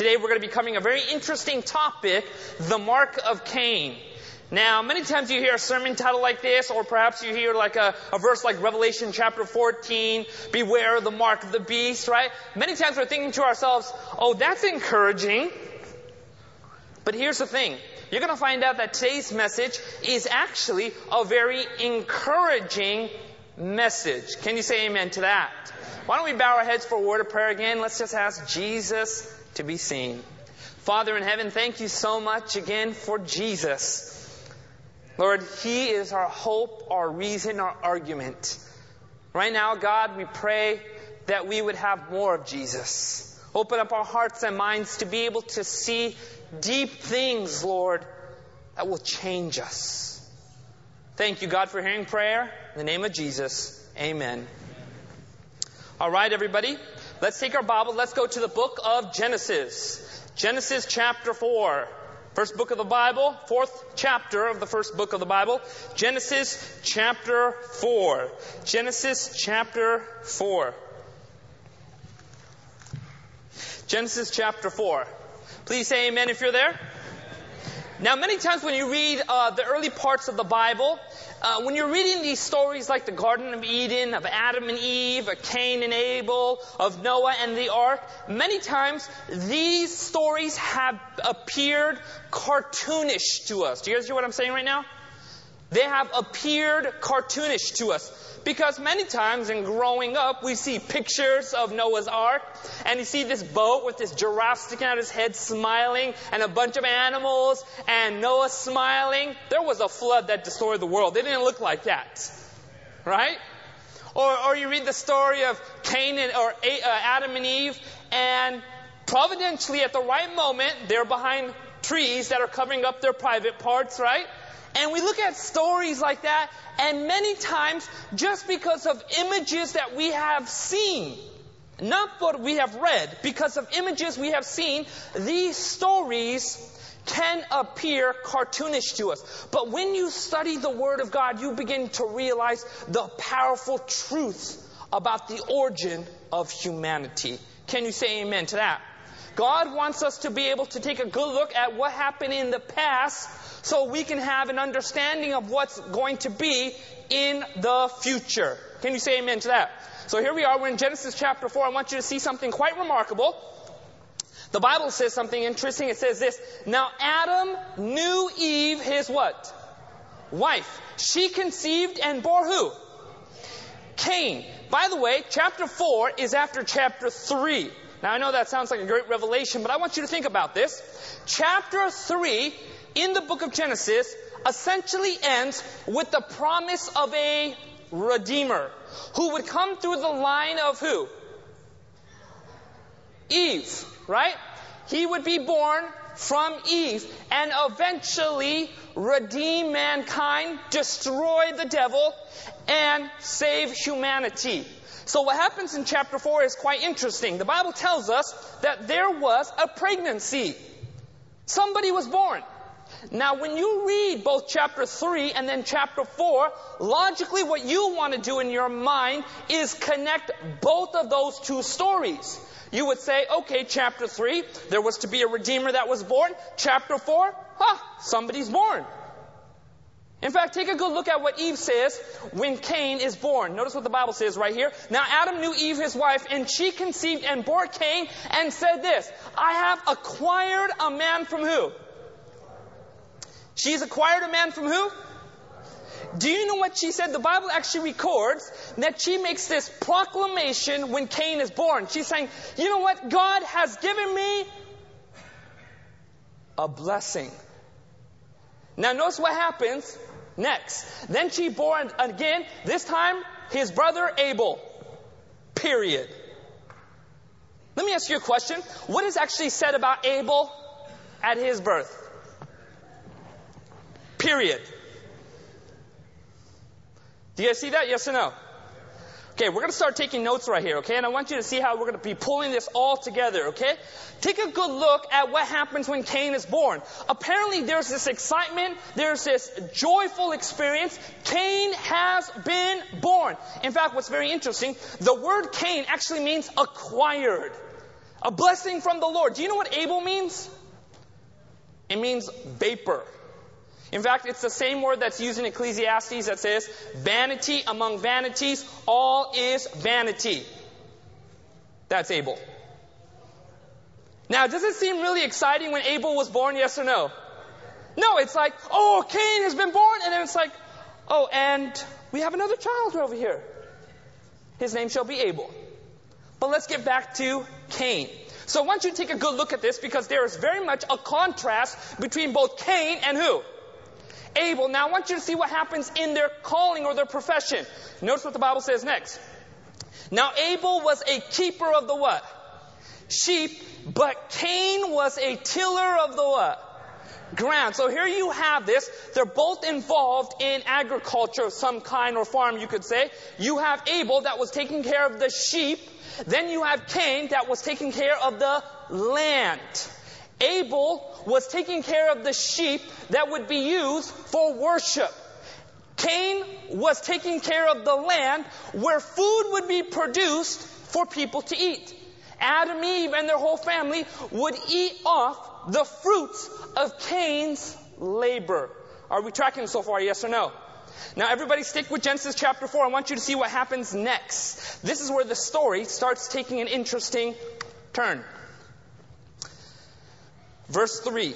Today we're going to be covering a very interesting topic, the mark of Cain. Now, many times you hear a sermon title like this, or perhaps you hear like a, a, verse like Revelation chapter 14, beware the mark of the beast, right? Many times we're thinking to ourselves, oh, that's encouraging. But here's the thing. You're going to find out that today's message is actually a very encouraging message. Can you say amen to that? Why don't we bow our heads for a word of prayer again? Let's just ask Jesus to be seen. Father in heaven, thank you so much again for Jesus. Lord, He is our hope, our reason, our argument. Right now, God, we pray that we would have more of Jesus. Open up our hearts and minds to be able to see deep things, Lord, that will change us. Thank you, God, for hearing prayer. In the name of Jesus, amen. All right, everybody, let's take our Bible. Let's go to the book of Genesis. Genesis chapter 4. First book of the Bible, fourth chapter of the first book of the Bible, Genesis chapter 4. Genesis chapter 4. Genesis chapter 4. Please say amen if you're there. Now, many times when you read uh, the early parts of the Bible, uh, when you're reading these stories like the Garden of Eden, of Adam and Eve, of Cain and Abel, of Noah and the ark, many times these stories have appeared cartoonish to us. Do you guys hear what I'm saying right now? They have appeared cartoonish to us. Because many times in growing up, we see pictures of Noah's Ark, and you see this boat with this giraffe sticking out his head smiling, and a bunch of animals, and Noah smiling. There was a flood that destroyed the world. They didn't look like that. Right? Or, or you read the story of Cain and, or uh, Adam and Eve, and providentially at the right moment, they're behind trees that are covering up their private parts, right? And we look at stories like that, and many times, just because of images that we have seen, not what we have read, because of images we have seen, these stories can appear cartoonish to us. But when you study the Word of God, you begin to realize the powerful truth about the origin of humanity. Can you say amen to that? God wants us to be able to take a good look at what happened in the past so we can have an understanding of what's going to be in the future. Can you say amen to that? So here we are, we're in Genesis chapter 4. I want you to see something quite remarkable. The Bible says something interesting. It says this, Now Adam knew Eve, his what? Wife. She conceived and bore who? Cain. By the way, chapter 4 is after chapter 3. Now I know that sounds like a great revelation, but I want you to think about this. Chapter 3 in the book of Genesis essentially ends with the promise of a redeemer who would come through the line of who? Eve, right? He would be born from Eve and eventually redeem mankind, destroy the devil, and save humanity. So what happens in chapter 4 is quite interesting. The Bible tells us that there was a pregnancy. Somebody was born. Now, when you read both chapter 3 and then chapter 4, logically what you want to do in your mind is connect both of those two stories. You would say, okay, chapter 3, there was to be a redeemer that was born. Chapter 4, huh, somebody's born. In fact, take a good look at what Eve says when Cain is born. Notice what the Bible says right here. Now Adam knew Eve, his wife, and she conceived and bore Cain and said this, I have acquired a man from who? She's acquired a man from who? Do you know what she said? The Bible actually records that she makes this proclamation when Cain is born. She's saying, you know what? God has given me a blessing. Now notice what happens next. Then she bore again, this time his brother Abel. Period. Let me ask you a question. What is actually said about Abel at his birth? Period. Do you see that? Yes or no? Okay, we're going to start taking notes right here, okay? And I want you to see how we're going to be pulling this all together, okay? Take a good look at what happens when Cain is born. Apparently, there's this excitement, there's this joyful experience. Cain has been born. In fact, what's very interesting, the word Cain actually means acquired. A blessing from the Lord. Do you know what Abel means? It means vapor. In fact, it's the same word that's used in Ecclesiastes that says, vanity among vanities, all is vanity. That's Abel. Now, does it seem really exciting when Abel was born, yes or no? No, it's like, oh, Cain has been born, and then it's like, oh, and we have another child over here. His name shall be Abel. But let's get back to Cain. So I want you to take a good look at this because there is very much a contrast between both Cain and who? Abel. Now I want you to see what happens in their calling or their profession. Notice what the Bible says next. Now Abel was a keeper of the what? Sheep, but Cain was a tiller of the what? Ground. So here you have this. They're both involved in agriculture of some kind or farm, you could say. You have Abel that was taking care of the sheep. Then you have Cain that was taking care of the land. Abel was taking care of the sheep that would be used for worship. Cain was taking care of the land where food would be produced for people to eat. Adam, Eve, and their whole family would eat off the fruits of Cain's labor. Are we tracking so far, yes or no? Now everybody stick with Genesis chapter 4. I want you to see what happens next. This is where the story starts taking an interesting turn. Verse 3.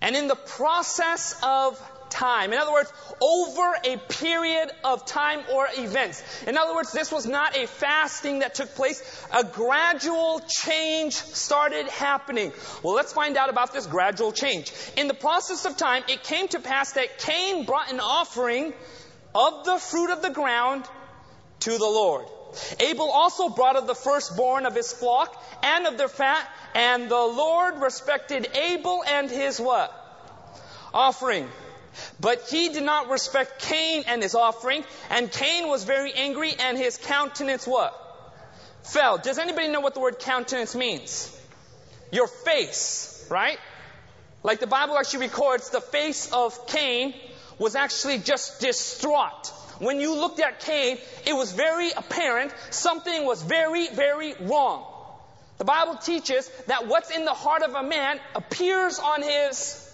And in the process of time. In other words, over a period of time or events. In other words, this was not a fasting that took place. A gradual change started happening. Well, let's find out about this gradual change. In the process of time, it came to pass that Cain brought an offering of the fruit of the ground to the Lord. Abel also brought of the firstborn of his flock and of their fat, and the Lord respected Abel and his what? Offering. But he did not respect Cain and his offering, and Cain was very angry, and his countenance what? Fell. Does anybody know what the word countenance means? Your face, right? Like the Bible actually records, the face of Cain was actually just distraught. When you looked at Cain, it was very apparent something was very, very wrong. The Bible teaches that what's in the heart of a man appears on his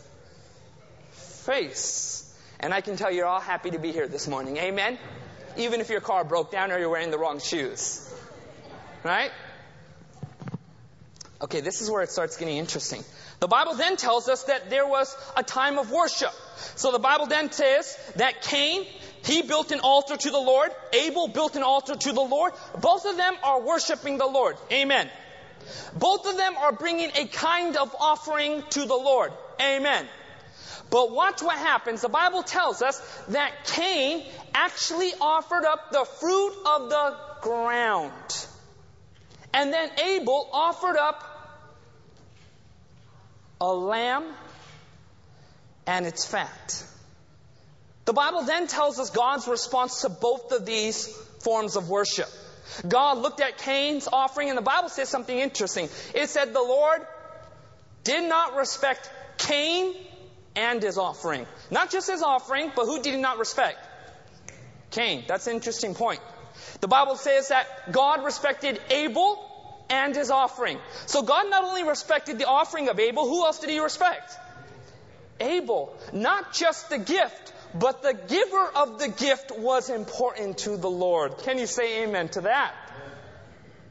face. And I can tell you're all happy to be here this morning. Amen? Even if your car broke down or you're wearing the wrong shoes. Right? Okay, this is where it starts getting interesting. The Bible then tells us that there was a time of worship. So the Bible then says that Cain, he built an altar to the Lord. Abel built an altar to the Lord. Both of them are worshiping the Lord. Amen. Both of them are bringing a kind of offering to the Lord. Amen. But watch what happens. The Bible tells us that Cain actually offered up the fruit of the ground. And then Abel offered up a lamb and its fat. The Bible then tells us God's response to both of these forms of worship. God looked at Cain's offering, and the Bible says something interesting. It said the Lord did not respect Cain and his offering. Not just his offering, but who did he not respect? Cain. That's an interesting point. The Bible says that God respected Abel and his offering. So God not only respected the offering of Abel, who else did he respect? Abel. Not just the gift, but the giver of the gift was important to the Lord. Can you say amen to that?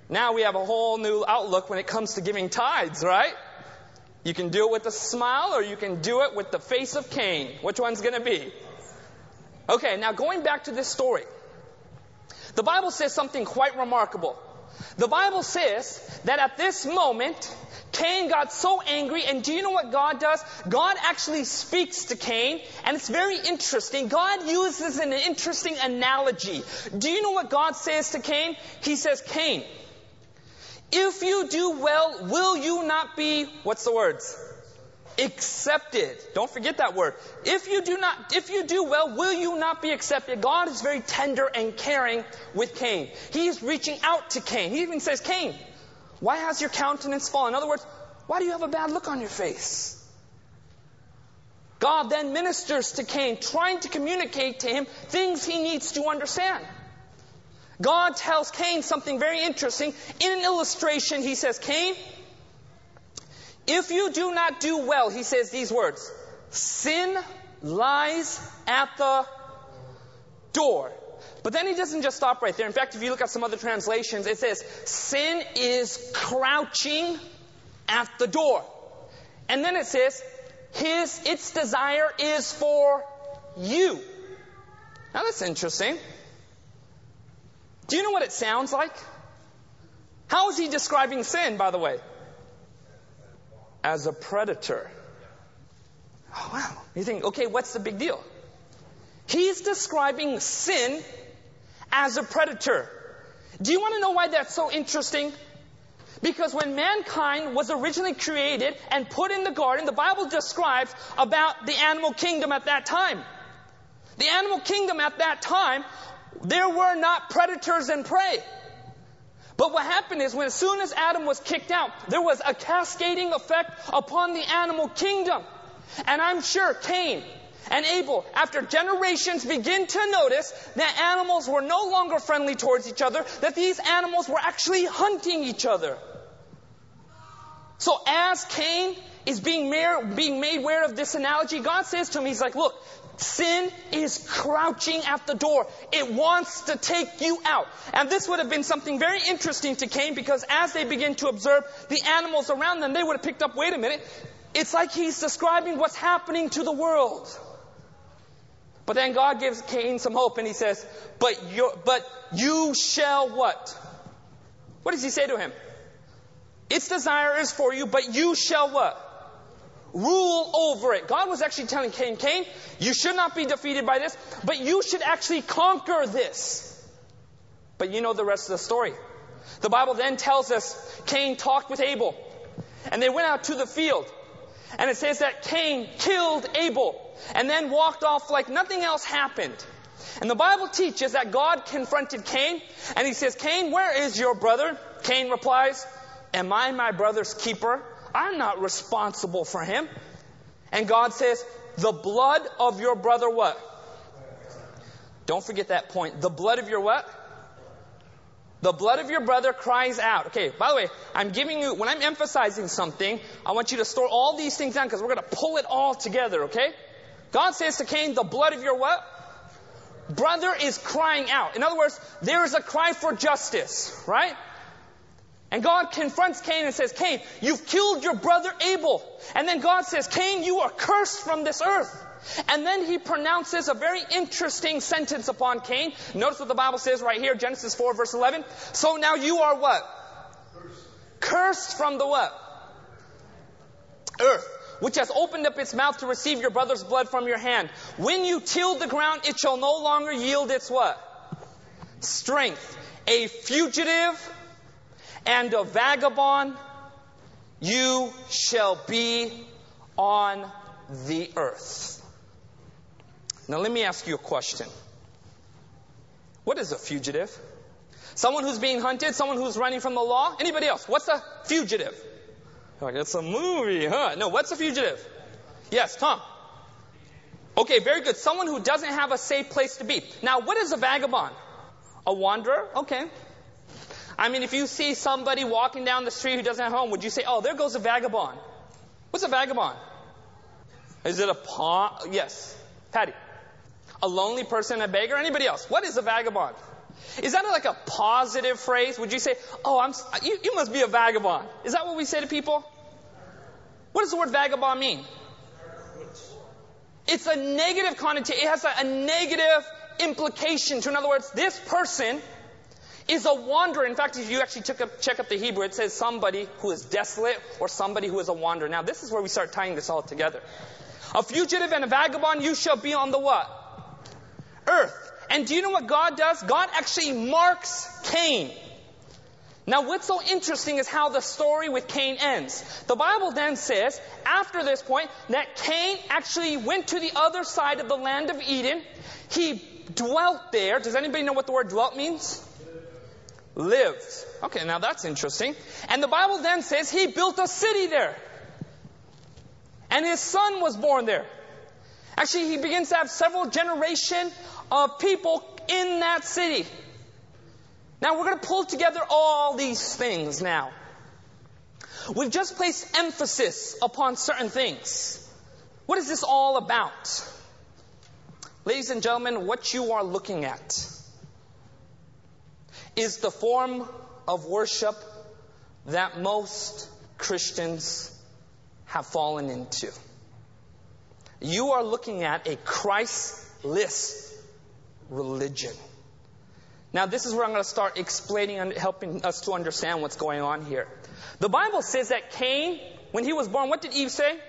Now we have a whole new outlook when it comes to giving tithes, right? You can do it with a smile or you can do it with the face of Cain. Which one's going to be? Okay, now going back to this story. The Bible says something quite remarkable. The Bible says that at this moment, Cain got so angry, and do you know what God does? God actually speaks to Cain, and it's very interesting. God uses an interesting analogy. Do you know what God says to Cain? He says, Cain, if you do well, will you not be, what's the words? accepted. Don't forget that word. If you do not, if you do well, will you not be accepted? God is very tender and caring with Cain. He is reaching out to Cain. He even says, Cain, why has your countenance fallen? In other words, why do you have a bad look on your face? God then ministers to Cain, trying to communicate to him things he needs to understand. God tells Cain something very interesting. In an illustration, he says, Cain, if you do not do well, he says these words, sin lies at the door. But then he doesn't just stop right there. In fact, if you look at some other translations, it says, sin is crouching at the door. And then it says, his, its desire is for you. Now that's interesting. Do you know what it sounds like? How is he describing sin, by the way? As a predator. Oh, wow. You think, okay, what's the big deal? He's describing sin as a predator. Do you want to know why that's so interesting? Because when mankind was originally created and put in the garden, the Bible describes about the animal kingdom at that time. The animal kingdom at that time, there were not predators and prey. But what happened is when as soon as Adam was kicked out, there was a cascading effect upon the animal kingdom. And I'm sure Cain and Abel, after generations, begin to notice that animals were no longer friendly towards each other, that these animals were actually hunting each other. So as Cain is being, being made aware of this analogy, God says to him, He's like, look, Sin is crouching at the door. It wants to take you out. And this would have been something very interesting to Cain because as they begin to observe the animals around them, they would have picked up, wait a minute, it's like he's describing what's happening to the world. But then God gives Cain some hope and he says, but, you but you shall what? What does he say to him? Its desire is for you, but you shall what? Rule over it. God was actually telling Cain, Cain, you should not be defeated by this, but you should actually conquer this. But you know the rest of the story. The Bible then tells us Cain talked with Abel, and they went out to the field. And it says that Cain killed Abel and then walked off like nothing else happened. And the Bible teaches that God confronted Cain and he says, Cain, where is your brother? Cain replies, Am I my brother's keeper? I'm not responsible for him. And God says, The blood of your brother what? Don't forget that point. The blood of your what? The blood of your brother cries out. Okay, by the way, I'm giving you, when I'm emphasizing something, I want you to store all these things down because we're going to pull it all together, okay? God says to Cain, the blood of your what? Brother is crying out. In other words, there is a cry for justice, right? And God confronts Cain and says, Cain, you've killed your brother Abel. And then God says, Cain, you are cursed from this earth. And then he pronounces a very interesting sentence upon Cain. Notice what the Bible says right here, Genesis 4 verse 11. So now you are what? Cursed, Cursed from the what? Earth which has opened up its mouth to receive your brother's blood from your hand. When you till the ground, it shall no longer yield its what? Strength. A fugitive and a vagabond you shall be on the earth. Now let me ask you a question. What is a fugitive? Someone who's being hunted, someone who's running from the law? Anybody else? What's a fugitive? Like, it's a movie, huh? No, what's a fugitive? Yes, Tom. Okay, very good. Someone who doesn't have a safe place to be. Now, what is a vagabond? A wanderer? Okay. I mean, if you see somebody walking down the street who doesn't have a home, would you say, oh, there goes a vagabond? What's a vagabond? Is it a pawn? Yes. Patty. A lonely person, a beggar? Anybody else? What is a vagabond? Is that like a positive phrase? Would you say, oh, I'm, you, you must be a vagabond? Is that what we say to people? What does the word vagabond mean? It's a negative connotation. It has a, a negative implication. To, in other words, this person is a wanderer. In fact, if you actually check up the Hebrew, it says somebody who is desolate or somebody who is a wanderer. Now, this is where we start tying this all together. A fugitive and a vagabond, you shall be on the what? Earth. And do you know what God does? God actually marks Cain. Now, what's so interesting is how the story with Cain ends. The Bible then says, after this point, that Cain actually went to the other side of the land of Eden. He dwelt there. Does anybody know what the word dwelt means? Lived. Okay, now that's interesting. And the Bible then says he built a city there. And his son was born there. Actually, he begins to have several generations of people in that city. Now we're going to pull together all these things now. We've just placed emphasis upon certain things. What is this all about? Ladies and gentlemen, what you are looking at is the form of worship that most Christians have fallen into. You are looking at a Christless religion. Now, this is where I'm going to start explaining and helping us to understand what's going on here. The Bible says that Cain, when he was born, what did Eve say?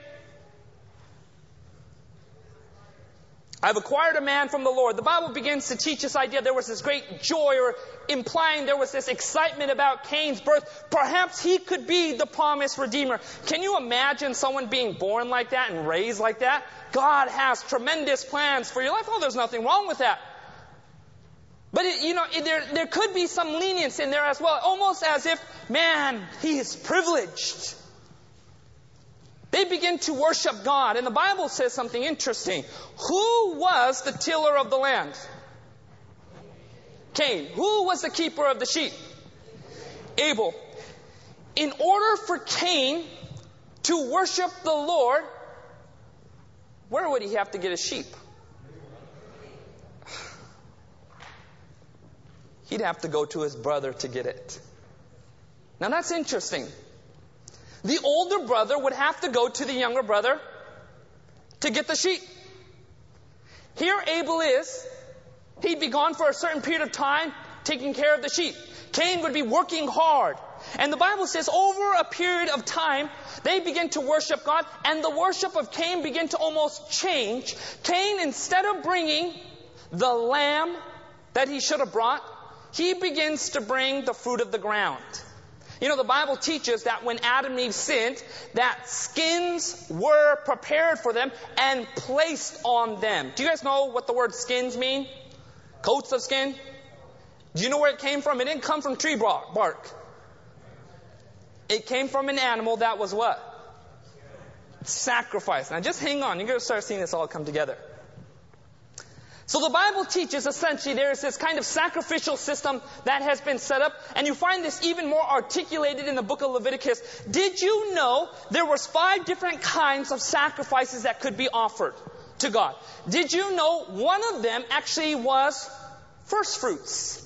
I've acquired a man from the Lord. The Bible begins to teach this idea there was this great joy or implying there was this excitement about Cain's birth. Perhaps he could be the promised redeemer. Can you imagine someone being born like that and raised like that? God has tremendous plans for your life. Oh, there's nothing wrong with that. But it, you know, it, there, there could be some lenience in there as well. Almost as if, man, he is privileged. They begin to worship God. And the Bible says something interesting. Who was the tiller of the land? Cain. Who was the keeper of the sheep? Abel. In order for Cain to worship the Lord, where would he have to get his sheep? He'd have to go to his brother to get it. Now that's interesting the older brother would have to go to the younger brother to get the sheep. Here Abel is. He'd be gone for a certain period of time taking care of the sheep. Cain would be working hard. And the Bible says over a period of time, they begin to worship God, and the worship of Cain began to almost change. Cain, instead of bringing the lamb that he should have brought, he begins to bring the fruit of the ground. You know, the Bible teaches that when Adam and Eve sinned, that skins were prepared for them and placed on them. Do you guys know what the word skins mean? Coats of skin? Do you know where it came from? It didn't come from tree bark. It came from an animal that was what? Sacrifice. Now just hang on. You're going to start seeing this all come together. So the Bible teaches essentially there is this kind of sacrificial system that has been set up, and you find this even more articulated in the book of Leviticus. Did you know there was five different kinds of sacrifices that could be offered to God? Did you know one of them actually was first fruits?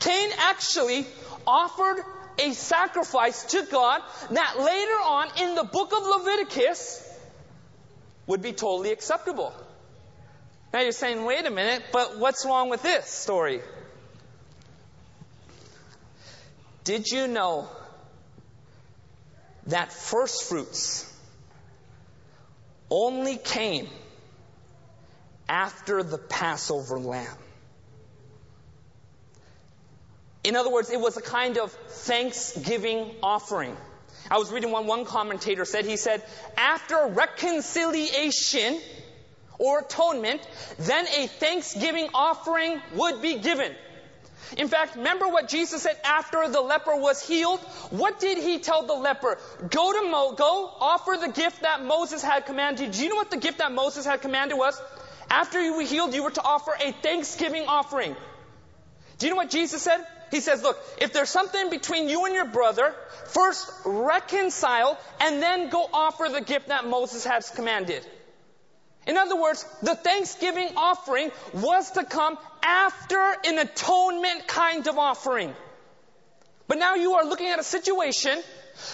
Cain actually offered a sacrifice to God that later on in the book of Leviticus would be totally acceptable. Now you're saying, wait a minute, but what's wrong with this story? Did you know that first fruits only came after the Passover lamb? In other words, it was a kind of thanksgiving offering. I was reading one, one commentator said, he said, after reconciliation or atonement, then a thanksgiving offering would be given. In fact, remember what Jesus said after the leper was healed? What did he tell the leper? Go to Mo, go offer the gift that Moses had commanded. Do you know what the gift that Moses had commanded was? After you were healed, you were to offer a thanksgiving offering. Do you know what Jesus said? He says, look, if there's something between you and your brother, first reconcile and then go offer the gift that Moses has commanded. In other words, the thanksgiving offering was to come after an atonement kind of offering. But now you are looking at a situation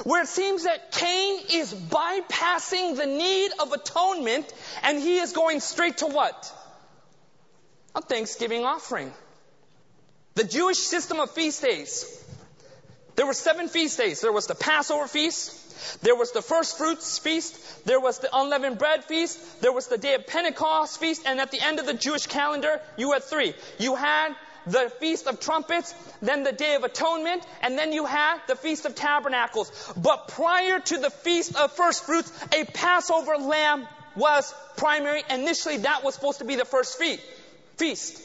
where it seems that Cain is bypassing the need of atonement and he is going straight to what? A thanksgiving offering. The Jewish system of feast days. There were seven feast days. There was the Passover feast. There was the first fruits feast. There was the unleavened bread feast. There was the day of Pentecost feast. And at the end of the Jewish calendar, you had three. You had the Feast of Trumpets, then the Day of Atonement, and then you had the Feast of Tabernacles. But prior to the Feast of First Fruits, a Passover lamb was primary. Initially, that was supposed to be the first feast.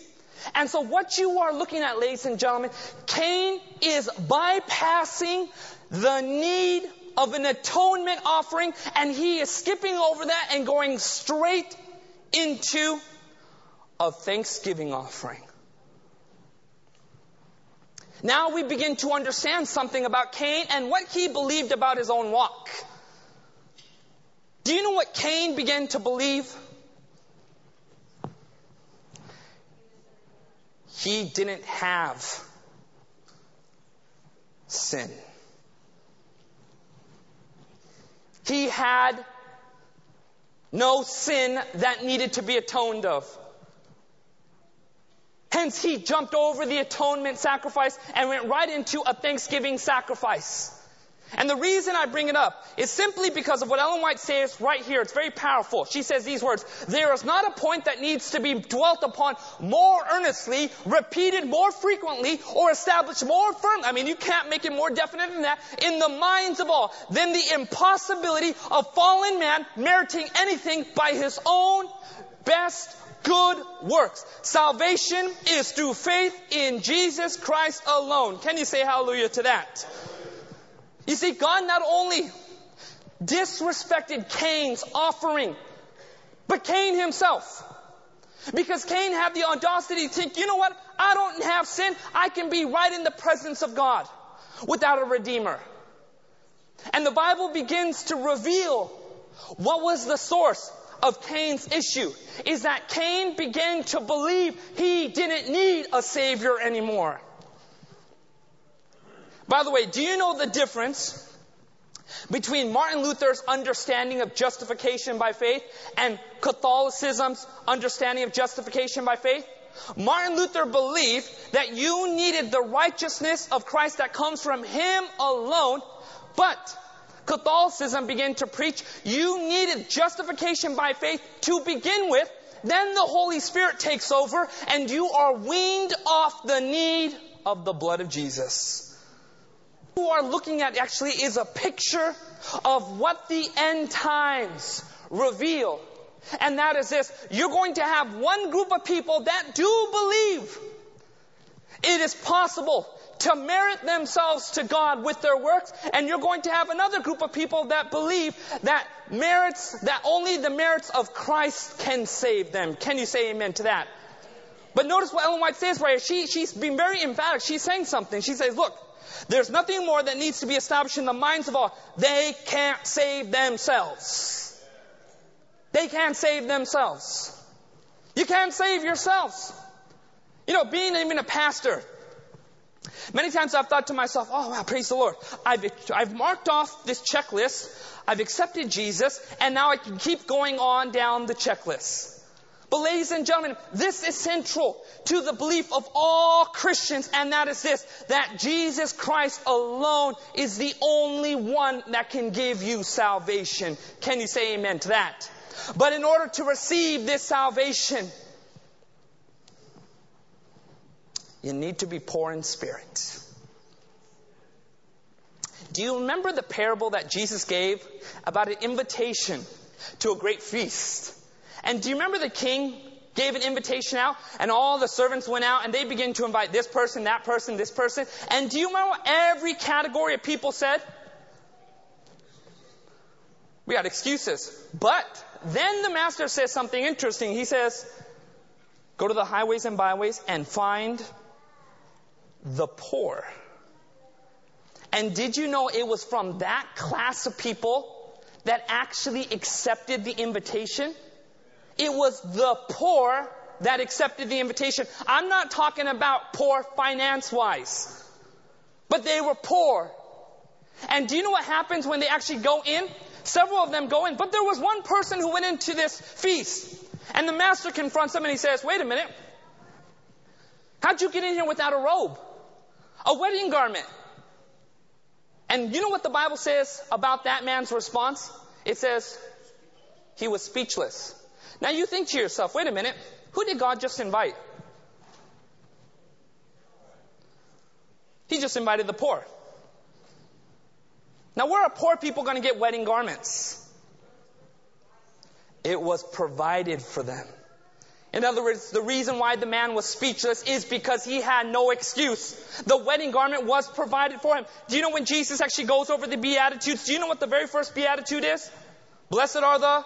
And so what you are looking at, ladies and gentlemen, Cain is bypassing the need of an atonement offering and he is skipping over that and going straight into a thanksgiving offering. Now we begin to understand something about Cain and what he believed about his own walk. Do you know what Cain began to believe? He didn't have sin. He had no sin that needed to be atoned of. Hence, he jumped over the atonement sacrifice and went right into a thanksgiving sacrifice. And the reason I bring it up is simply because of what Ellen White says right here. It's very powerful. She says these words, there is not a point that needs to be dwelt upon more earnestly, repeated more frequently, or established more firmly. I mean, you can't make it more definite than that in the minds of all than the impossibility of fallen man meriting anything by his own best good works. Salvation is through faith in Jesus Christ alone. Can you say hallelujah to that? You see, God not only disrespected Cain's offering, but Cain himself. Because Cain had the audacity to think, you know what? I don't have sin. I can be right in the presence of God without a redeemer. And the Bible begins to reveal what was the source of Cain's issue is that Cain began to believe he didn't need a savior anymore. By the way, do you know the difference between Martin Luther's understanding of justification by faith and Catholicism's understanding of justification by faith? Martin Luther believed that you needed the righteousness of Christ that comes from Him alone, but Catholicism began to preach you needed justification by faith to begin with, then the Holy Spirit takes over and you are weaned off the need of the blood of Jesus you are looking at actually is a picture of what the end times reveal. And that is this. You're going to have one group of people that do believe it is possible to merit themselves to God with their works, and you're going to have another group of people that believe that merits, that only the merits of Christ can save them. Can you say amen to that? But notice what Ellen White says right here. She, she's been very emphatic. She's saying something. She says, look, there's nothing more that needs to be established in the minds of all. They can't save themselves. They can't save themselves. You can't save yourselves. You know, being even a pastor, many times I've thought to myself, oh wow, praise the Lord. I've, I've marked off this checklist. I've accepted Jesus, and now I can keep going on down the checklist. But ladies and gentlemen, this is central to the belief of all Christians, and that is this, that Jesus Christ alone is the only one that can give you salvation. Can you say amen to that? But in order to receive this salvation, you need to be poor in spirit. Do you remember the parable that Jesus gave about an invitation to a great feast? And do you remember the king gave an invitation out and all the servants went out and they began to invite this person, that person, this person. And do you remember what every category of people said? We got excuses. But then the master says something interesting. He says, go to the highways and byways and find the poor. And did you know it was from that class of people that actually accepted the invitation? It was the poor that accepted the invitation. I'm not talking about poor finance wise, but they were poor. And do you know what happens when they actually go in? Several of them go in, but there was one person who went into this feast. And the master confronts him and he says, wait a minute. How'd you get in here without a robe? A wedding garment. And you know what the Bible says about that man's response? It says, he was speechless. Now you think to yourself, wait a minute, who did God just invite? He just invited the poor. Now where are poor people going to get wedding garments? It was provided for them. In other words, the reason why the man was speechless is because he had no excuse. The wedding garment was provided for him. Do you know when Jesus actually goes over the Beatitudes? Do you know what the very first Beatitude is? Blessed are the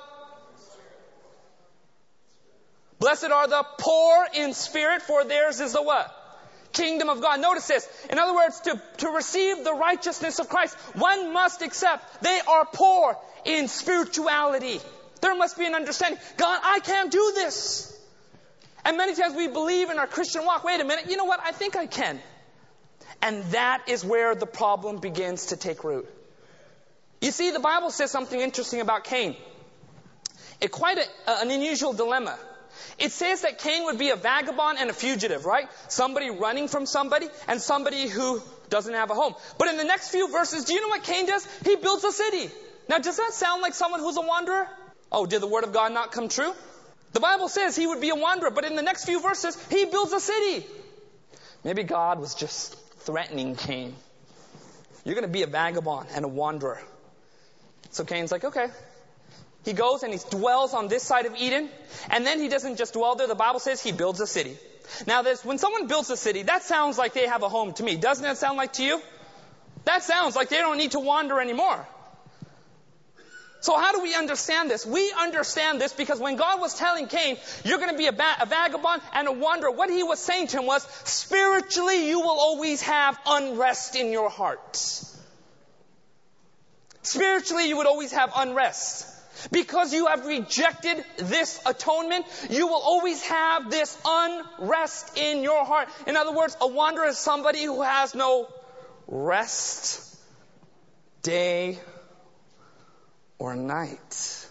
Blessed are the poor in spirit, for theirs is the what? kingdom of God. Notice this. In other words, to, to receive the righteousness of Christ, one must accept they are poor in spirituality. There must be an understanding. God, I can't do this. And many times we believe in our Christian walk, wait a minute, you know what? I think I can. And that is where the problem begins to take root. You see, the Bible says something interesting about Cain. It quite a, an unusual dilemma. It says that Cain would be a vagabond and a fugitive, right? Somebody running from somebody and somebody who doesn't have a home. But in the next few verses, do you know what Cain does? He builds a city. Now, does that sound like someone who's a wanderer? Oh, did the word of God not come true? The Bible says he would be a wanderer, but in the next few verses, he builds a city. Maybe God was just threatening Cain. You're going to be a vagabond and a wanderer. So Cain's like, okay, he goes and he dwells on this side of Eden, and then he doesn't just dwell there. The Bible says he builds a city. Now, this, when someone builds a city, that sounds like they have a home to me. Doesn't that sound like to you? That sounds like they don't need to wander anymore. So how do we understand this? We understand this because when God was telling Cain, you're going to be a, ba- a, vagabond and a wanderer, what he was saying to him was, spiritually you will always have unrest in your heart. Spiritually you would always have unrest. Because you have rejected this atonement, you will always have this unrest in your heart. In other words, a wanderer is somebody who has no rest day or night.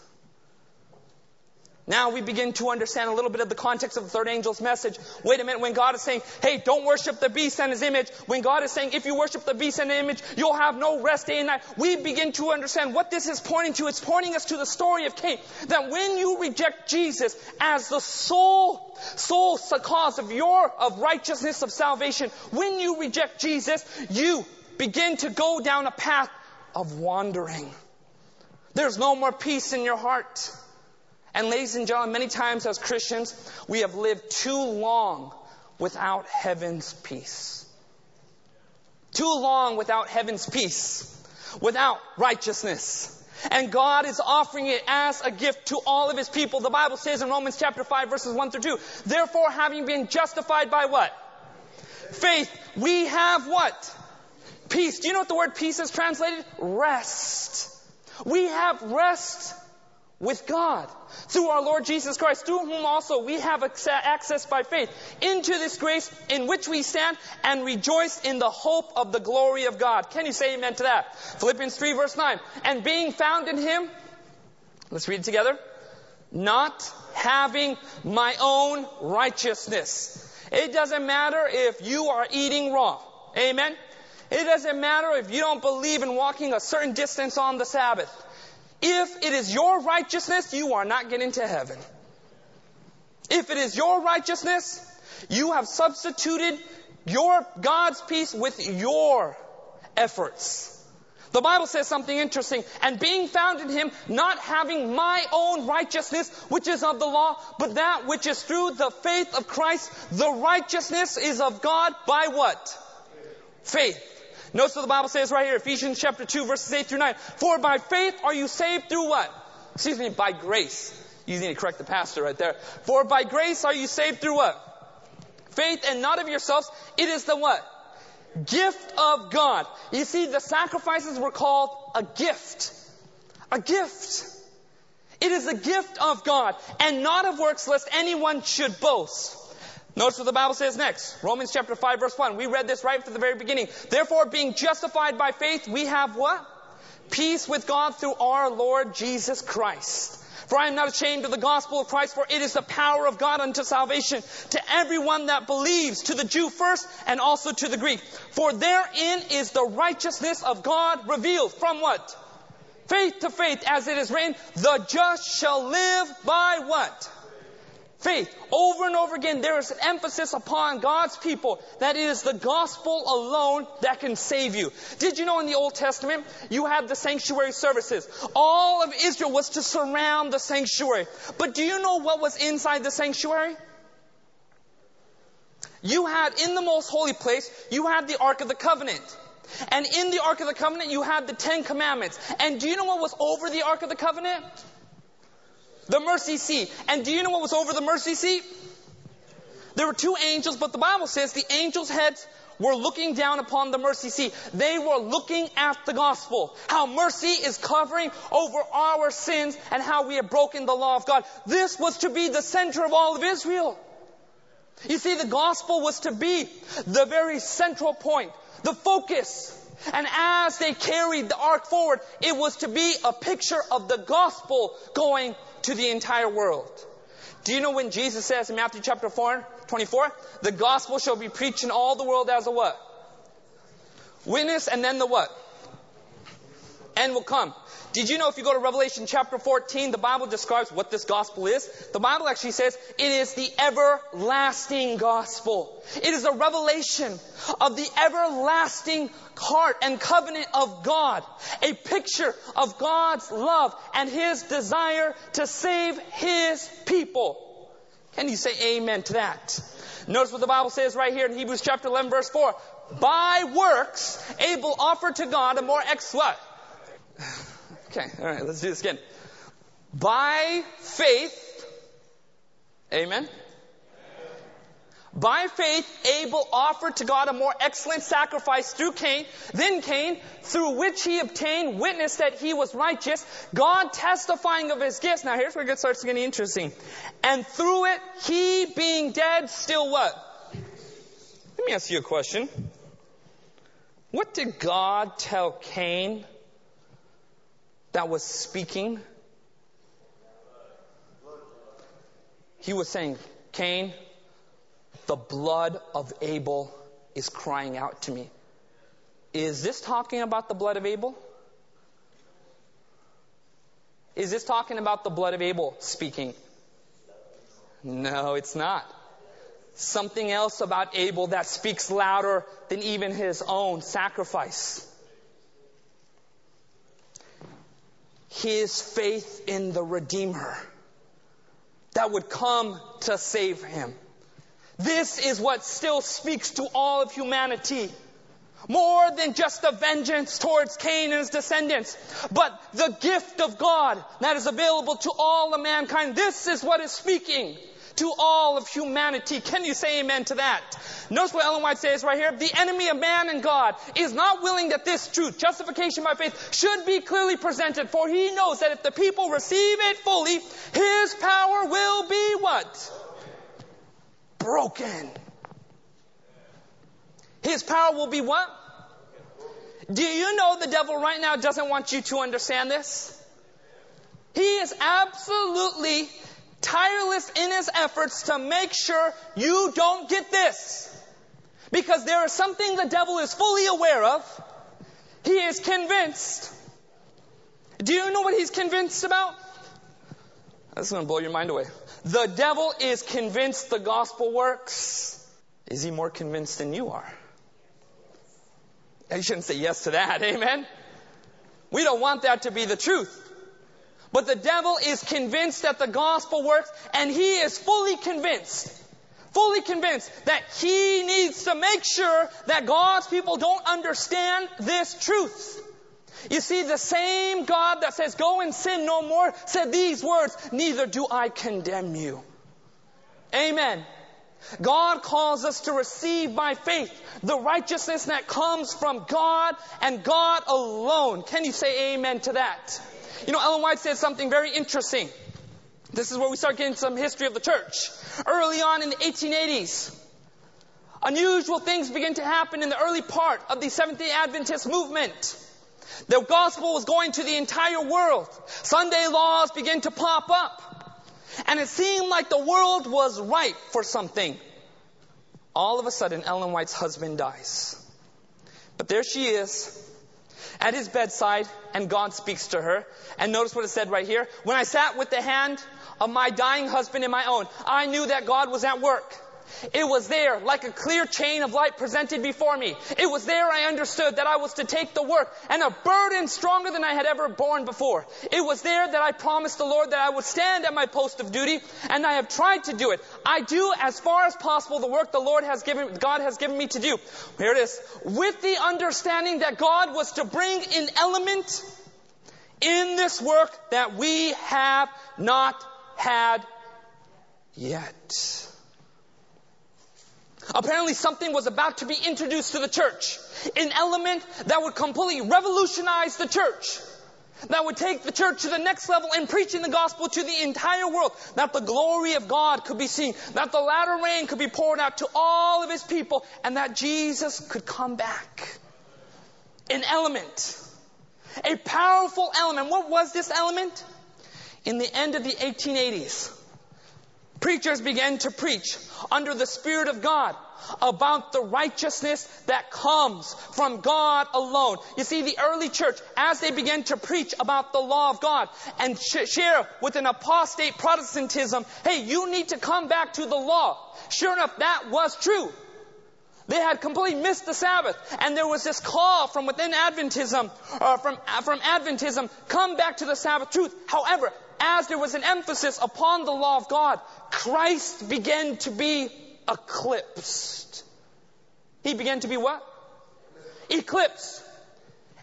Now we begin to understand a little bit of the context of the third angel's message. Wait a minute, when God is saying, hey, don't worship the beast and his image, when God is saying, if you worship the beast and the image, you'll have no rest day and night, we begin to understand what this is pointing to. It's pointing us to the story of Cain. That when you reject Jesus as the sole, sole cause of your, of righteousness, of salvation, when you reject Jesus, you begin to go down a path of wandering. There's no more peace in your heart. And ladies and gentlemen, many times as Christians, we have lived too long without heaven's peace. Too long without heaven's peace. Without righteousness. And God is offering it as a gift to all of His people. The Bible says in Romans chapter 5 verses 1 through 2, therefore having been justified by what? Faith, we have what? Peace. Do you know what the word peace is translated? Rest. We have rest with God through our Lord Jesus Christ, through whom also we have access by faith into this grace in which we stand and rejoice in the hope of the glory of God. Can you say amen to that? Philippians 3 verse 9. And being found in Him, let's read it together. Not having my own righteousness. It doesn't matter if you are eating raw. Amen. It doesn't matter if you don't believe in walking a certain distance on the Sabbath. If it is your righteousness, you are not getting to heaven. If it is your righteousness, you have substituted your God's peace with your efforts. The Bible says something interesting. And being found in Him, not having my own righteousness, which is of the law, but that which is through the faith of Christ, the righteousness is of God by what? Faith. Notice what the Bible says right here, Ephesians chapter 2, verses 8 through 9. For by faith are you saved through what? Excuse me, by grace. You need to correct the pastor right there. For by grace are you saved through what? Faith and not of yourselves. It is the what? Gift of God. You see, the sacrifices were called a gift. A gift. It is a gift of God and not of works lest anyone should boast. Notice what the Bible says next. Romans chapter 5 verse 1. We read this right from the very beginning. Therefore, being justified by faith, we have what? Peace with God through our Lord Jesus Christ. For I am not ashamed of the gospel of Christ, for it is the power of God unto salvation to everyone that believes, to the Jew first and also to the Greek. For therein is the righteousness of God revealed. From what? Faith to faith, as it is written, the just shall live by what? Faith. Over and over again, there is an emphasis upon God's people that it is the gospel alone that can save you. Did you know in the Old Testament, you had the sanctuary services? All of Israel was to surround the sanctuary. But do you know what was inside the sanctuary? You had in the most holy place, you had the Ark of the Covenant. And in the Ark of the Covenant, you had the Ten Commandments. And do you know what was over the Ark of the Covenant? The mercy seat. And do you know what was over the mercy seat? There were two angels, but the Bible says the angels' heads were looking down upon the mercy seat. They were looking at the gospel. How mercy is covering over our sins and how we have broken the law of God. This was to be the center of all of Israel. You see, the gospel was to be the very central point, the focus. And as they carried the ark forward, it was to be a picture of the gospel going to the entire world. Do you know when Jesus says in Matthew chapter 4, 24, the gospel shall be preached in all the world as a what? Witness and then the what? End will come. Did you know if you go to Revelation chapter 14, the Bible describes what this gospel is? The Bible actually says it is the everlasting gospel. It is a revelation of the everlasting heart and covenant of God. A picture of God's love and His desire to save His people. Can you say amen to that? Notice what the Bible says right here in Hebrews chapter 11 verse 4. By works, Abel offered to God a more ex what? Okay, alright, let's do this again. By faith, amen? By faith, Abel offered to God a more excellent sacrifice through Cain, than Cain, through which he obtained witness that he was righteous, God testifying of his gifts. Now here's where it starts getting interesting. And through it, he being dead, still what? Let me ask you a question. What did God tell Cain that was speaking? He was saying, Cain, the blood of Abel is crying out to me. Is this talking about the blood of Abel? Is this talking about the blood of Abel speaking? No, it's not. Something else about Abel that speaks louder than even his own sacrifice. His faith in the Redeemer that would come to save him. This is what still speaks to all of humanity. More than just the vengeance towards Cain and his descendants, but the gift of God that is available to all of mankind. This is what is speaking to all of humanity. Can you say amen to that? Notice what Ellen White says right here. The enemy of man and God is not willing that this truth, justification by faith, should be clearly presented, for he knows that if the people receive it fully, his power will be what? broken. His power will be what? Do you know the devil right now doesn't want you to understand this? He is absolutely tireless in his efforts to make sure you don't get this. Because there is something the devil is fully aware of. He is convinced. Do you know what he's convinced about? That's going to blow your mind away. The devil is convinced the gospel works. Is he more convinced than you are? You shouldn't say yes to that. Amen. We don't want that to be the truth. But the devil is convinced that the gospel works and he is fully convinced, fully convinced that he needs to make sure that God's people don't understand this truth. You see, the same God that says, go and sin no more, said these words, neither do I condemn you. Amen. God calls us to receive by faith the righteousness that comes from God and God alone. Can you say amen to that? You know, Ellen White said something very interesting. This is where we start getting some history of the church. Early on in the 1880s, unusual things begin to happen in the early part of the Seventh-day Adventist movement. The gospel was going to the entire world. Sunday laws began to pop up. And it seemed like the world was ripe for something. All of a sudden, Ellen White's husband dies. But there she is at his bedside, and God speaks to her. And notice what it said right here. When I sat with the hand of my dying husband in my own, I knew that God was at work. It was there like a clear chain of light presented before me. It was there I understood that I was to take the work and a burden stronger than I had ever borne before. It was there that I promised the Lord that I would stand at my post of duty and I have tried to do it. I do as far as possible the work the Lord has given, God has given me to do. Here it is. With the understanding that God was to bring an element in this work that we have not had yet. Apparently something was about to be introduced to the church. An element that would completely revolutionize the church. That would take the church to the next level in preaching the gospel to the entire world. That the glory of God could be seen. That the latter rain could be poured out to all of His people. And that Jesus could come back. An element. A powerful element. What was this element? In the end of the 1880s, preachers began to preach under the Spirit of God about the righteousness that comes from God alone. You see, the early church, as they began to preach about the law of God and sh- share with an apostate Protestantism, hey, you need to come back to the law. Sure enough, that was true. They had completely missed the Sabbath. And there was this call from within Adventism, or from, uh, from Adventism, come back to the Sabbath truth. However, as there was an emphasis upon the law of God, Christ began to be eclipsed. He began to be what? Eclipsed.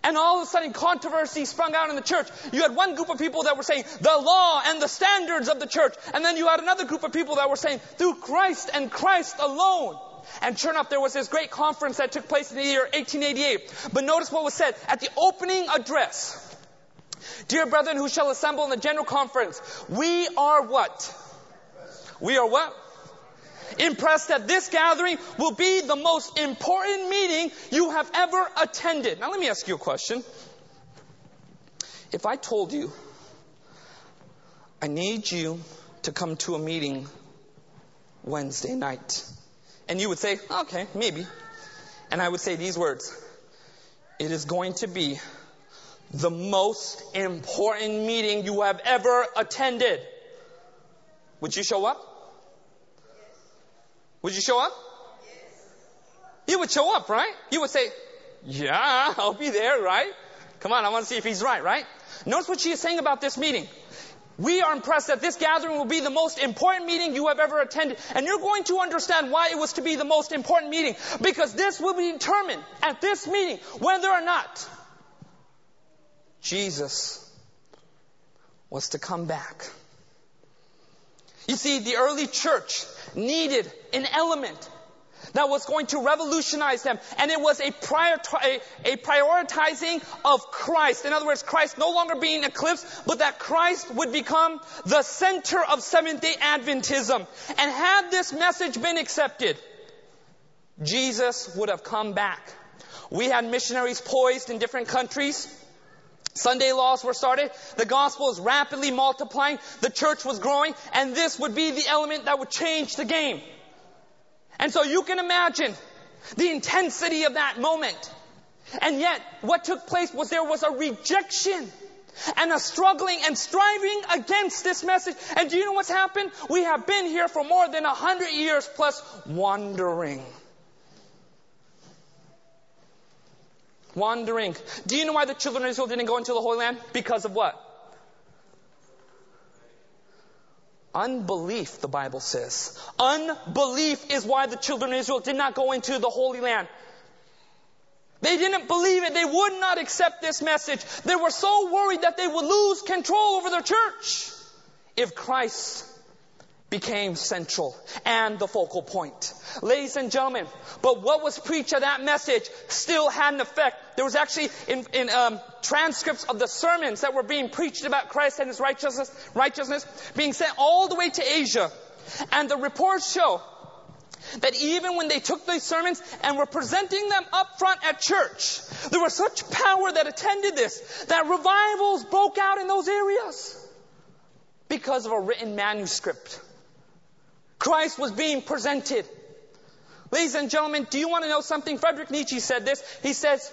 And all of a sudden controversy sprung out in the church. You had one group of people that were saying the law and the standards of the church. And then you had another group of people that were saying through Christ and Christ alone. And sure enough, there was this great conference that took place in the year 1888. But notice what was said at the opening address. Dear brethren who shall assemble in the general conference, we are what? We are what? Impressed that this gathering will be the most important meeting you have ever attended. Now let me ask you a question. If I told you, I need you to come to a meeting Wednesday night, and you would say, okay, maybe. And I would say these words. It is going to be the most important meeting you have ever attended. Would you show up? Would you show up? You would show up, right? You would say, yeah, I'll be there, right? Come on, I want to see if he's right, right? Notice what she is saying about this meeting. We are impressed that this gathering will be the most important meeting you have ever attended. And you're going to understand why it was to be the most important meeting. Because this will be determined at this meeting whether or not Jesus was to come back. You see, the early church needed an element that was going to revolutionize them. And it was a, prior, a, a, prioritizing of Christ. In other words, Christ no longer being eclipsed, but that Christ would become the center of Seventh day Adventism. And had this message been accepted, Jesus would have come back. We had missionaries poised in different countries. Sunday laws were started. The gospel was rapidly multiplying. The church was growing. And this would be the element that would change the game. And so you can imagine the intensity of that moment. And yet, what took place was there was a rejection and a struggling and striving against this message. And do you know what's happened? We have been here for more than a hundred years plus wandering. Wandering. Do you know why the children of Israel didn't go into the Holy Land? Because of what? Unbelief, the Bible says. Unbelief is why the children of Israel did not go into the Holy Land. They didn't believe it. They would not accept this message. They were so worried that they would lose control over their church if Christ became central and the focal point. Ladies and gentlemen, but what was preached of that message still had an effect. There was actually in, in um, transcripts of the sermons that were being preached about Christ and His righteousness, righteousness being sent all the way to Asia. And the reports show that even when they took these sermons and were presenting them up front at church, there was such power that attended this that revivals broke out in those areas because of a written manuscript. Christ was being presented. Ladies and gentlemen, do you want to know something? Friedrich Nietzsche said this. He says,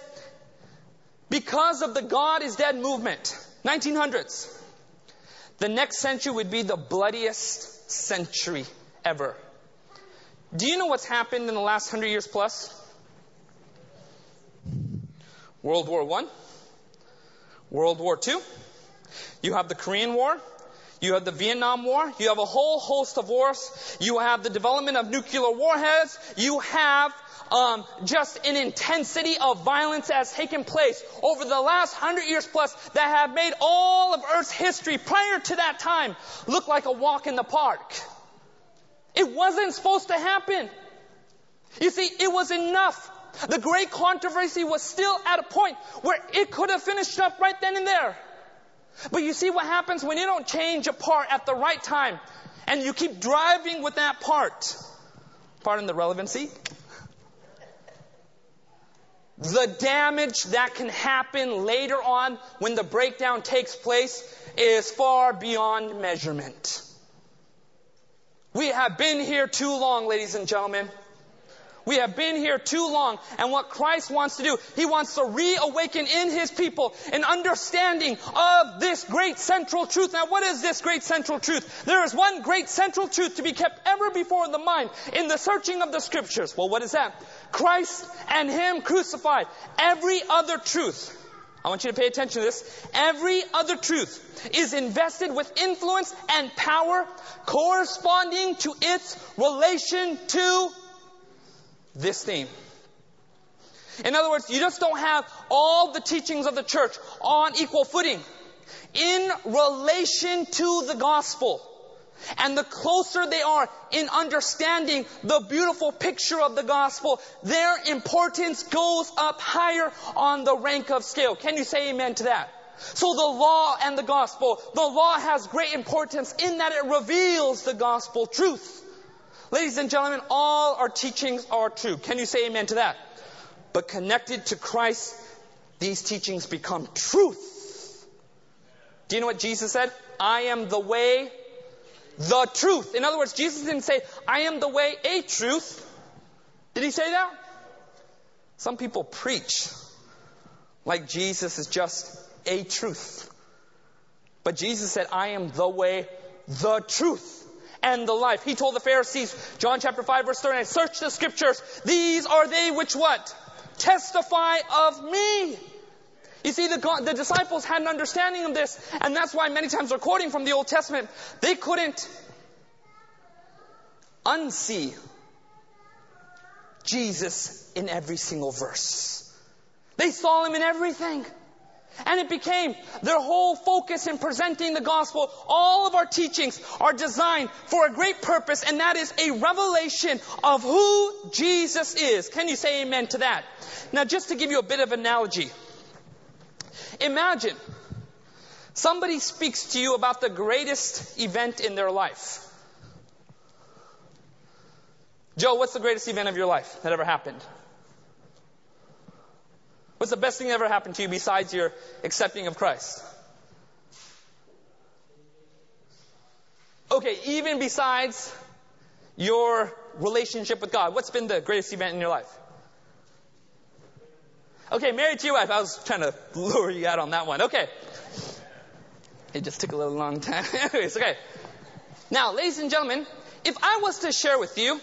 because of the God is dead movement, 1900s, the next century would be the bloodiest century ever. Do you know what's happened in the last hundred years plus? World War One, World War Two, you have the Korean War, you have the Vietnam War. You have a whole host of wars. You have the development of nuclear warheads. You have um, just an intensity of violence that has taken place over the last hundred years plus that have made all of Earth's history prior to that time look like a walk in the park. It wasn't supposed to happen. You see, it was enough. The great controversy was still at a point where it could have finished up right then and there. But you see what happens when you don't change a part at the right time and you keep driving with that part. Pardon the relevancy. The damage that can happen later on when the breakdown takes place is far beyond measurement. We have been here too long, ladies and gentlemen. We have been here too long. And what Christ wants to do, He wants to reawaken in His people an understanding of this great central truth. Now, what is this great central truth? There is one great central truth to be kept ever before the mind in the searching of the scriptures. Well, what is that? Christ and Him crucified. Every other truth I want you to pay attention to this. Every other truth is invested with influence and power corresponding to its relation to this theme. In other words, you just don't have all the teachings of the church on equal footing in relation to the gospel. And the closer they are in understanding the beautiful picture of the gospel, their importance goes up higher on the rank of scale. Can you say amen to that? So the law and the gospel, the law has great importance in that it reveals the gospel truth. Ladies and gentlemen, all our teachings are true. Can you say amen to that? But connected to Christ, these teachings become truth. Do you know what Jesus said? I am the way, the truth. In other words, Jesus didn't say, I am the way, a truth. Did he say that? Some people preach like Jesus is just a truth. But Jesus said, I am the way, the truth and the life. He told the Pharisees, John chapter 5 verse 39, search the scriptures. These are they which what? Testify of me. You see, the, the disciples had an understanding of this, and that's why many times they're quoting from the Old Testament. They couldn't unsee Jesus in every single verse. They saw him in everything. And it became their whole focus in presenting the gospel. All of our teachings are designed for a great purpose, and that is a revelation of who Jesus is. Can you say amen to that? Now, just to give you a bit of analogy. Imagine somebody speaks to you about the greatest event in their life. Joe, what's the greatest event of your life that ever happened? What's the best thing that ever happened to you besides your accepting of Christ? Okay, even besides your relationship with God, what's been the greatest event in your life? Okay, married to your wife. I was trying to lure you out on that one. Okay. It just took a little long time. Anyways, okay. Now, ladies and gentlemen, if I was to share with you,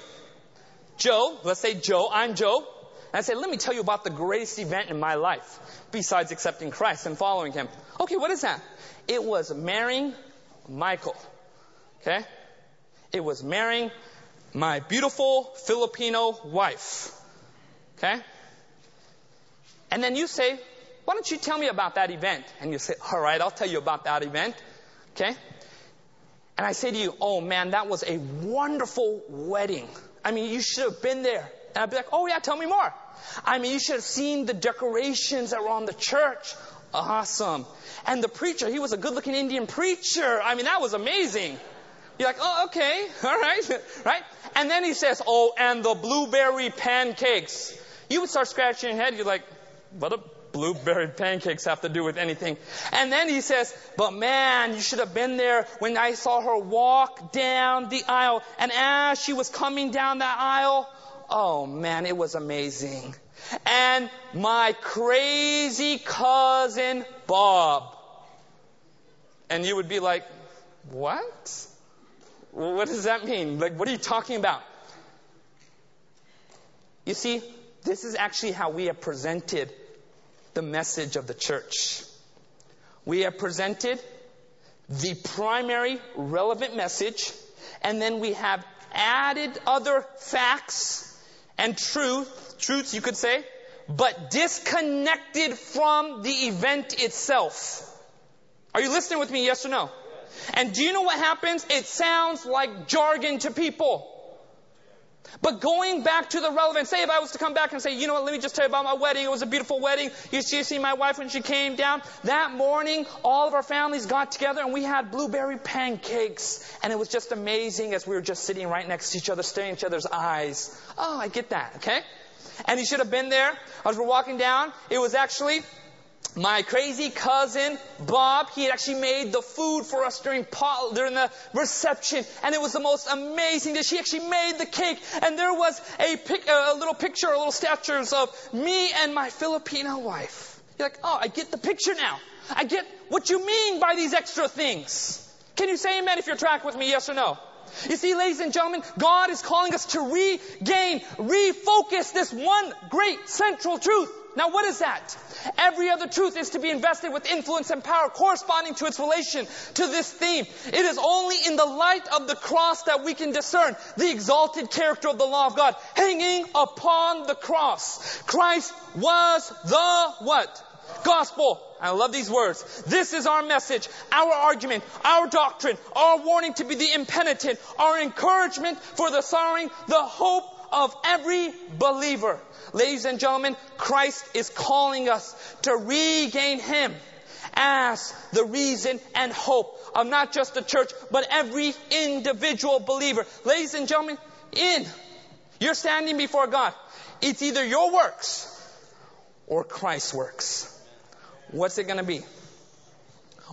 Joe, let's say Joe, I'm Joe, and I said, let me tell you about the greatest event in my life besides accepting Christ and following Him. Okay, what is that? It was marrying Michael. Okay? It was marrying my beautiful Filipino wife. Okay? And then you say, why don't you tell me about that event? And you say, all right, I'll tell you about that event. Okay? And I say to you, oh man, that was a wonderful wedding. I mean, you should have been there. And I'd be like, oh yeah, tell me more. I mean, you should have seen the decorations that were on the church. Awesome. And the preacher, he was a good looking Indian preacher. I mean, that was amazing. You're like, oh, okay, all right, right? And then he says, oh, and the blueberry pancakes. You would start scratching your head. You're like, what do blueberry pancakes have to do with anything? And then he says, but man, you should have been there when I saw her walk down the aisle. And as she was coming down that aisle, Oh man, it was amazing. And my crazy cousin Bob. And you would be like, what? What does that mean? Like, what are you talking about? You see, this is actually how we have presented the message of the church. We have presented the primary relevant message, and then we have added other facts and truth, truths you could say, but disconnected from the event itself. Are you listening with me, yes or no? And do you know what happens? It sounds like jargon to people. But going back to the relevant, say if I was to come back and say, you know what, let me just tell you about my wedding. It was a beautiful wedding. You see, see my wife when she came down. That morning, all of our families got together and we had blueberry pancakes. And it was just amazing as we were just sitting right next to each other, staring in each other's eyes. Oh, I get that, okay? And you should have been there as we're walking down. It was actually my crazy cousin Bob, he had actually made the food for us during during the reception, and it was the most amazing dish. He actually made the cake, and there was a, pic, a little picture, a little statues of me and my Filipino wife. You're like, oh, I get the picture now. I get what you mean by these extra things. Can you say amen if you're track with me, yes or no? You see, ladies and gentlemen, God is calling us to regain, refocus this one great central truth. Now what is that? Every other truth is to be invested with influence and power corresponding to its relation to this theme. It is only in the light of the cross that we can discern the exalted character of the law of God hanging upon the cross. Christ was the what? Gospel. I love these words. This is our message, our argument, our doctrine, our warning to be the impenitent, our encouragement for the sorrowing, the hope of every believer. Ladies and gentlemen, Christ is calling us to regain Him as the reason and hope of not just the church, but every individual believer. Ladies and gentlemen, in, you're standing before God. It's either your works or Christ's works. What's it gonna be?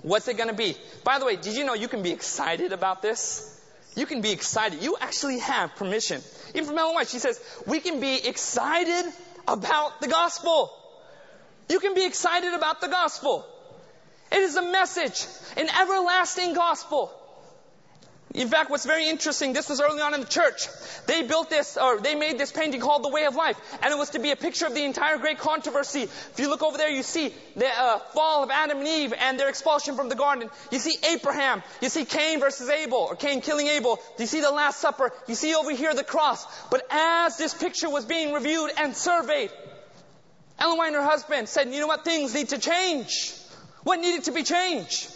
What's it gonna be? By the way, did you know you can be excited about this? You can be excited. You actually have permission. Even from Ellen White, she says, we can be excited about the gospel. You can be excited about the gospel. It is a message, an everlasting gospel. In fact, what's very interesting, this was early on in the church. They built this, or they made this painting called The Way of Life, and it was to be a picture of the entire great controversy. If you look over there, you see the uh, fall of Adam and Eve and their expulsion from the garden. You see Abraham. You see Cain versus Abel, or Cain killing Abel. You see the Last Supper. You see over here the cross. But as this picture was being reviewed and surveyed, Ellen White and her husband said, you know what, things need to change. What needed to be changed?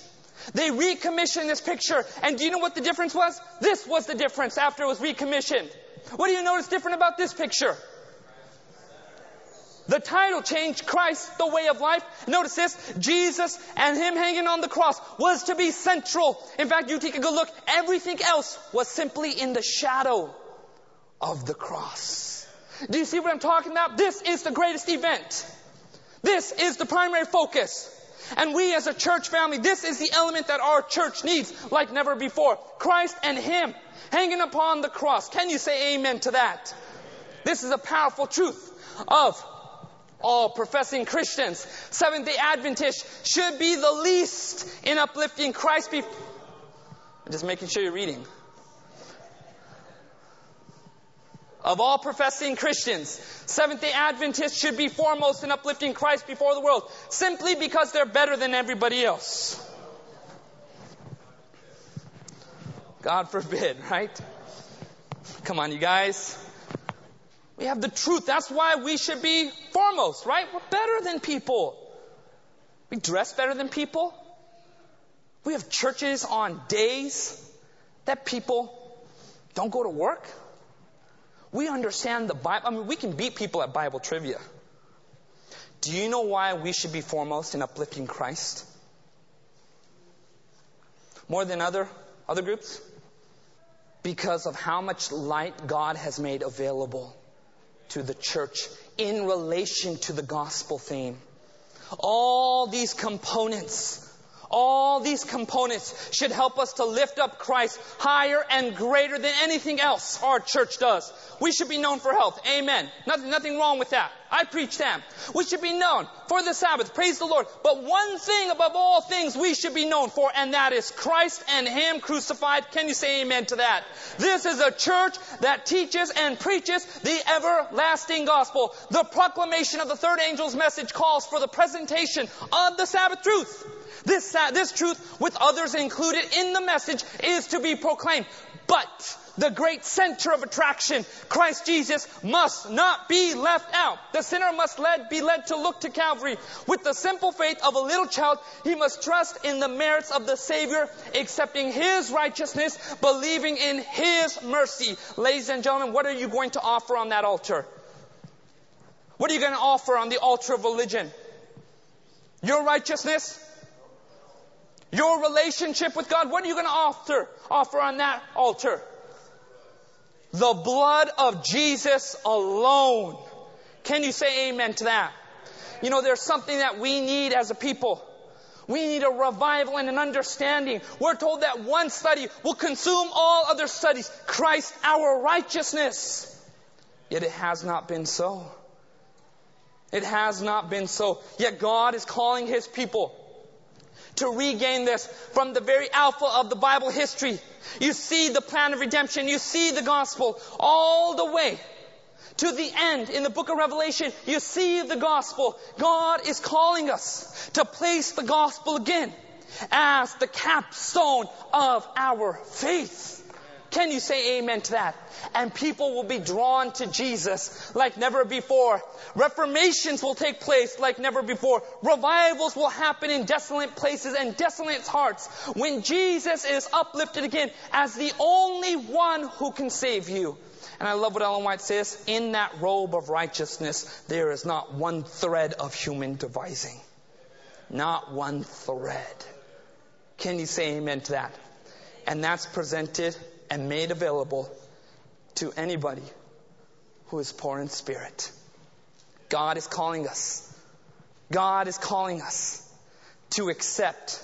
They recommissioned this picture. And do you know what the difference was? This was the difference after it was recommissioned. What do you notice different about this picture? The title changed Christ, the way of life. Notice this, Jesus and Him hanging on the cross was to be central. In fact, you take a good look, everything else was simply in the shadow of the cross. Do you see what I'm talking about? This is the greatest event. This is the primary focus. And we as a church family, this is the element that our church needs like never before. Christ and Him hanging upon the cross. Can you say amen to that? This is a powerful truth of all professing Christians. Seventh day Adventists should be the least in uplifting Christ. Be- just making sure you're reading. Of all professing Christians, Seventh day Adventists should be foremost in uplifting Christ before the world, simply because they're better than everybody else. God forbid, right? Come on, you guys. We have the truth. That's why we should be foremost, right? We're better than people. We dress better than people. We have churches on days that people don't go to work. We understand the Bible. I mean, we can beat people at Bible trivia. Do you know why we should be foremost in uplifting Christ? More than other, other groups? Because of how much light God has made available to the church in relation to the gospel theme. All these components all these components should help us to lift up Christ higher and greater than anything else our church does. We should be known for health. Amen. Nothing, nothing wrong with that. I preach them. We should be known for the Sabbath. Praise the Lord. But one thing above all things we should be known for, and that is Christ and Him crucified. Can you say amen to that? This is a church that teaches and preaches the everlasting gospel. The proclamation of the third angel's message calls for the presentation of the Sabbath truth. This, this truth, with others included in the message, is to be proclaimed. But the great center of attraction. Christ Jesus must not be left out. The sinner must led, be led to look to Calvary. With the simple faith of a little child, he must trust in the merits of the Savior, accepting His righteousness, believing in His mercy. Ladies and gentlemen, what are you going to offer on that altar? What are you going to offer on the altar of religion? Your righteousness? Your relationship with God? What are you going to offer, offer on that altar? The blood of Jesus alone. Can you say amen to that? You know, there's something that we need as a people. We need a revival and an understanding. We're told that one study will consume all other studies. Christ, our righteousness. Yet it has not been so. It has not been so. Yet God is calling His people to regain this from the very alpha of the Bible history. You see the plan of redemption. You see the gospel all the way to the end in the book of Revelation. You see the gospel. God is calling us to place the gospel again as the capstone of our faith. Can you say amen to that? And people will be drawn to Jesus like never before. Reformations will take place like never before. Revivals will happen in desolate places and desolate hearts when Jesus is uplifted again as the only one who can save you. And I love what Ellen White says, in that robe of righteousness, there is not one thread of human devising. Not one thread. Can you say amen to that? And that's presented and made available to anybody who is poor in spirit. God is calling us. God is calling us to accept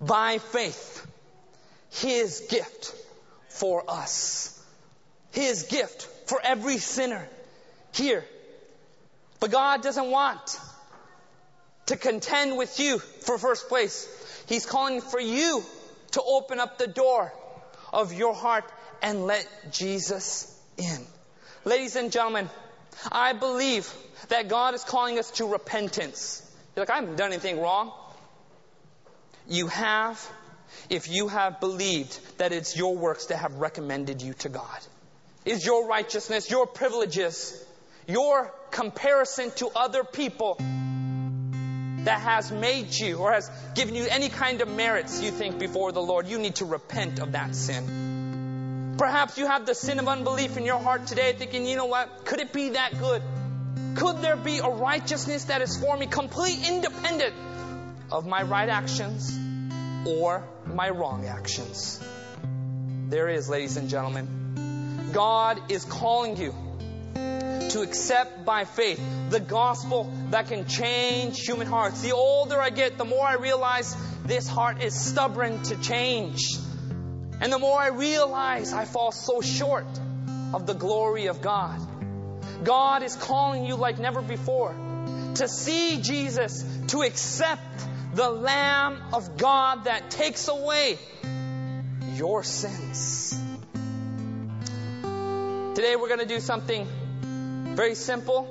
by faith His gift for us. His gift for every sinner here. But God doesn't want to contend with you for first place. He's calling for you to open up the door of your heart and let Jesus in. Ladies and gentlemen, I believe that God is calling us to repentance. You're like, I haven't done anything wrong. You have if you have believed that it's your works that have recommended you to God. Is your righteousness, your privileges, your comparison to other people that has made you or has given you any kind of merits you think before the Lord, you need to repent of that sin. Perhaps you have the sin of unbelief in your heart today thinking, you know what? Could it be that good? Could there be a righteousness that is for me, complete independent of my right actions or my wrong actions? There is, ladies and gentlemen. God is calling you to accept by faith the gospel that can change human hearts. The older I get, the more I realize this heart is stubborn to change. And the more I realize I fall so short of the glory of God. God is calling you like never before to see Jesus, to accept the Lamb of God that takes away your sins. Today we're going to do something very simple.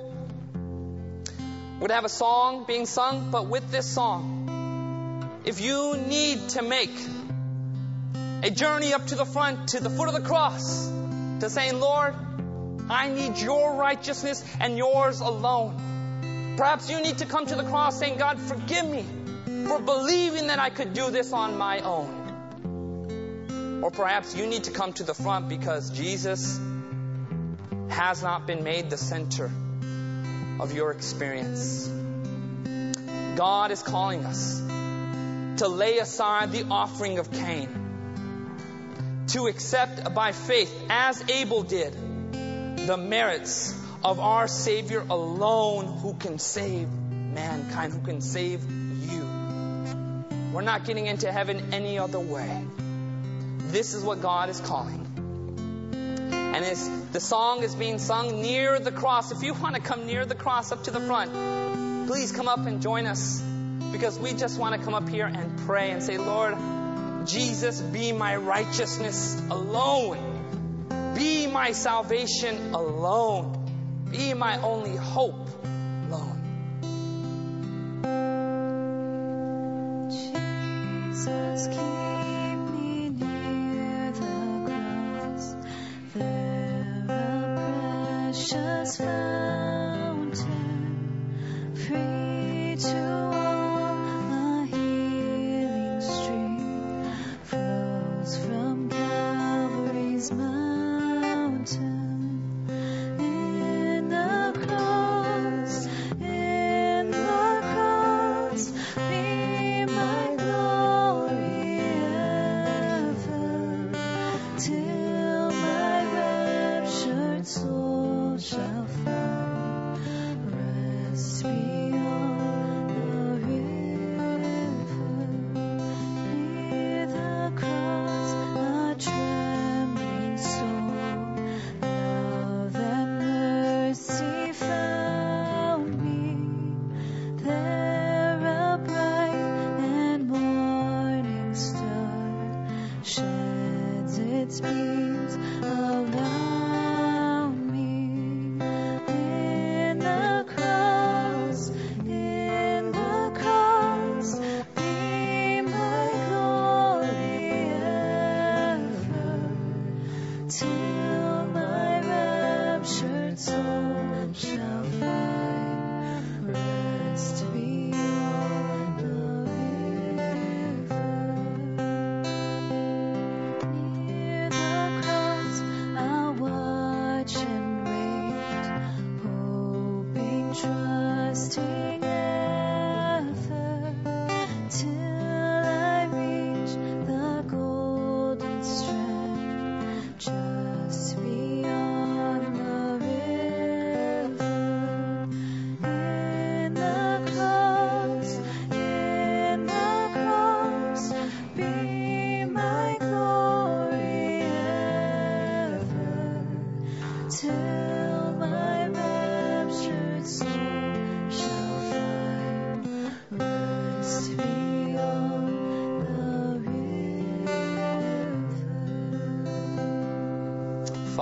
To have a song being sung, but with this song, if you need to make a journey up to the front, to the foot of the cross, to saying, Lord, I need your righteousness and yours alone. Perhaps you need to come to the cross saying, God, forgive me for believing that I could do this on my own. Or perhaps you need to come to the front because Jesus has not been made the center of your experience. God is calling us to lay aside the offering of Cain, to accept by faith, as Abel did, the merits of our Savior alone who can save mankind, who can save you. We're not getting into heaven any other way. This is what God is calling. And as the song is being sung near the cross, if you want to come near the cross up to the front, please come up and join us because we just want to come up here and pray and say, Lord, Jesus, be my righteousness alone. Be my salvation alone. Be my only hope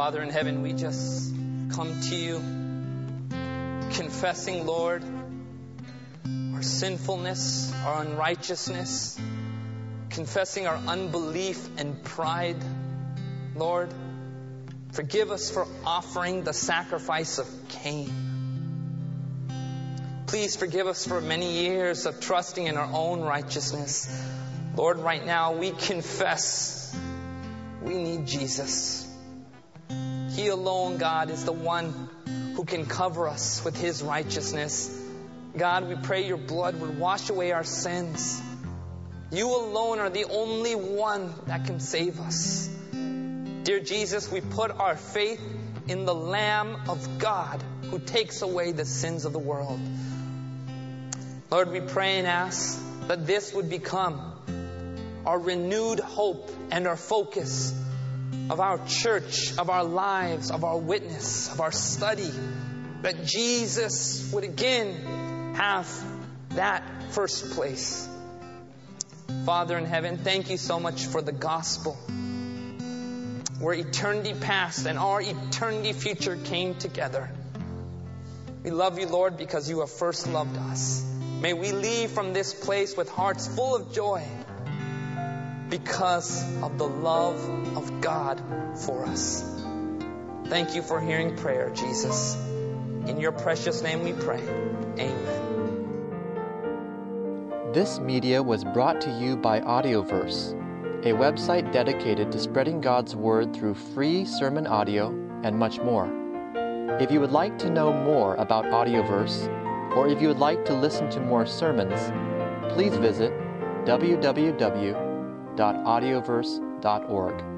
Father in heaven, we just come to you confessing, Lord, our sinfulness, our unrighteousness, confessing our unbelief and pride. Lord, forgive us for offering the sacrifice of Cain. Please forgive us for many years of trusting in our own righteousness. Lord, right now we confess we need Jesus. He alone, God, is the one who can cover us with His righteousness. God, we pray your blood would wash away our sins. You alone are the only one that can save us. Dear Jesus, we put our faith in the Lamb of God who takes away the sins of the world. Lord, we pray and ask that this would become our renewed hope and our focus of our church, of our lives, of our witness, of our study, that Jesus would again have that first place. Father in heaven, thank you so much for the gospel, where eternity past and our eternity future came together. We love you, Lord, because you have first loved us. May we leave from this place with hearts full of joy because of the love of God for us. Thank you for hearing prayer, Jesus. In your precious name we pray. Amen. This media was brought to you by Audioverse, a website dedicated to spreading God's Word through free sermon audio and much more. If you would like to know more about Audioverse, or if you would like to listen to more sermons, please visit www.audioverse.org.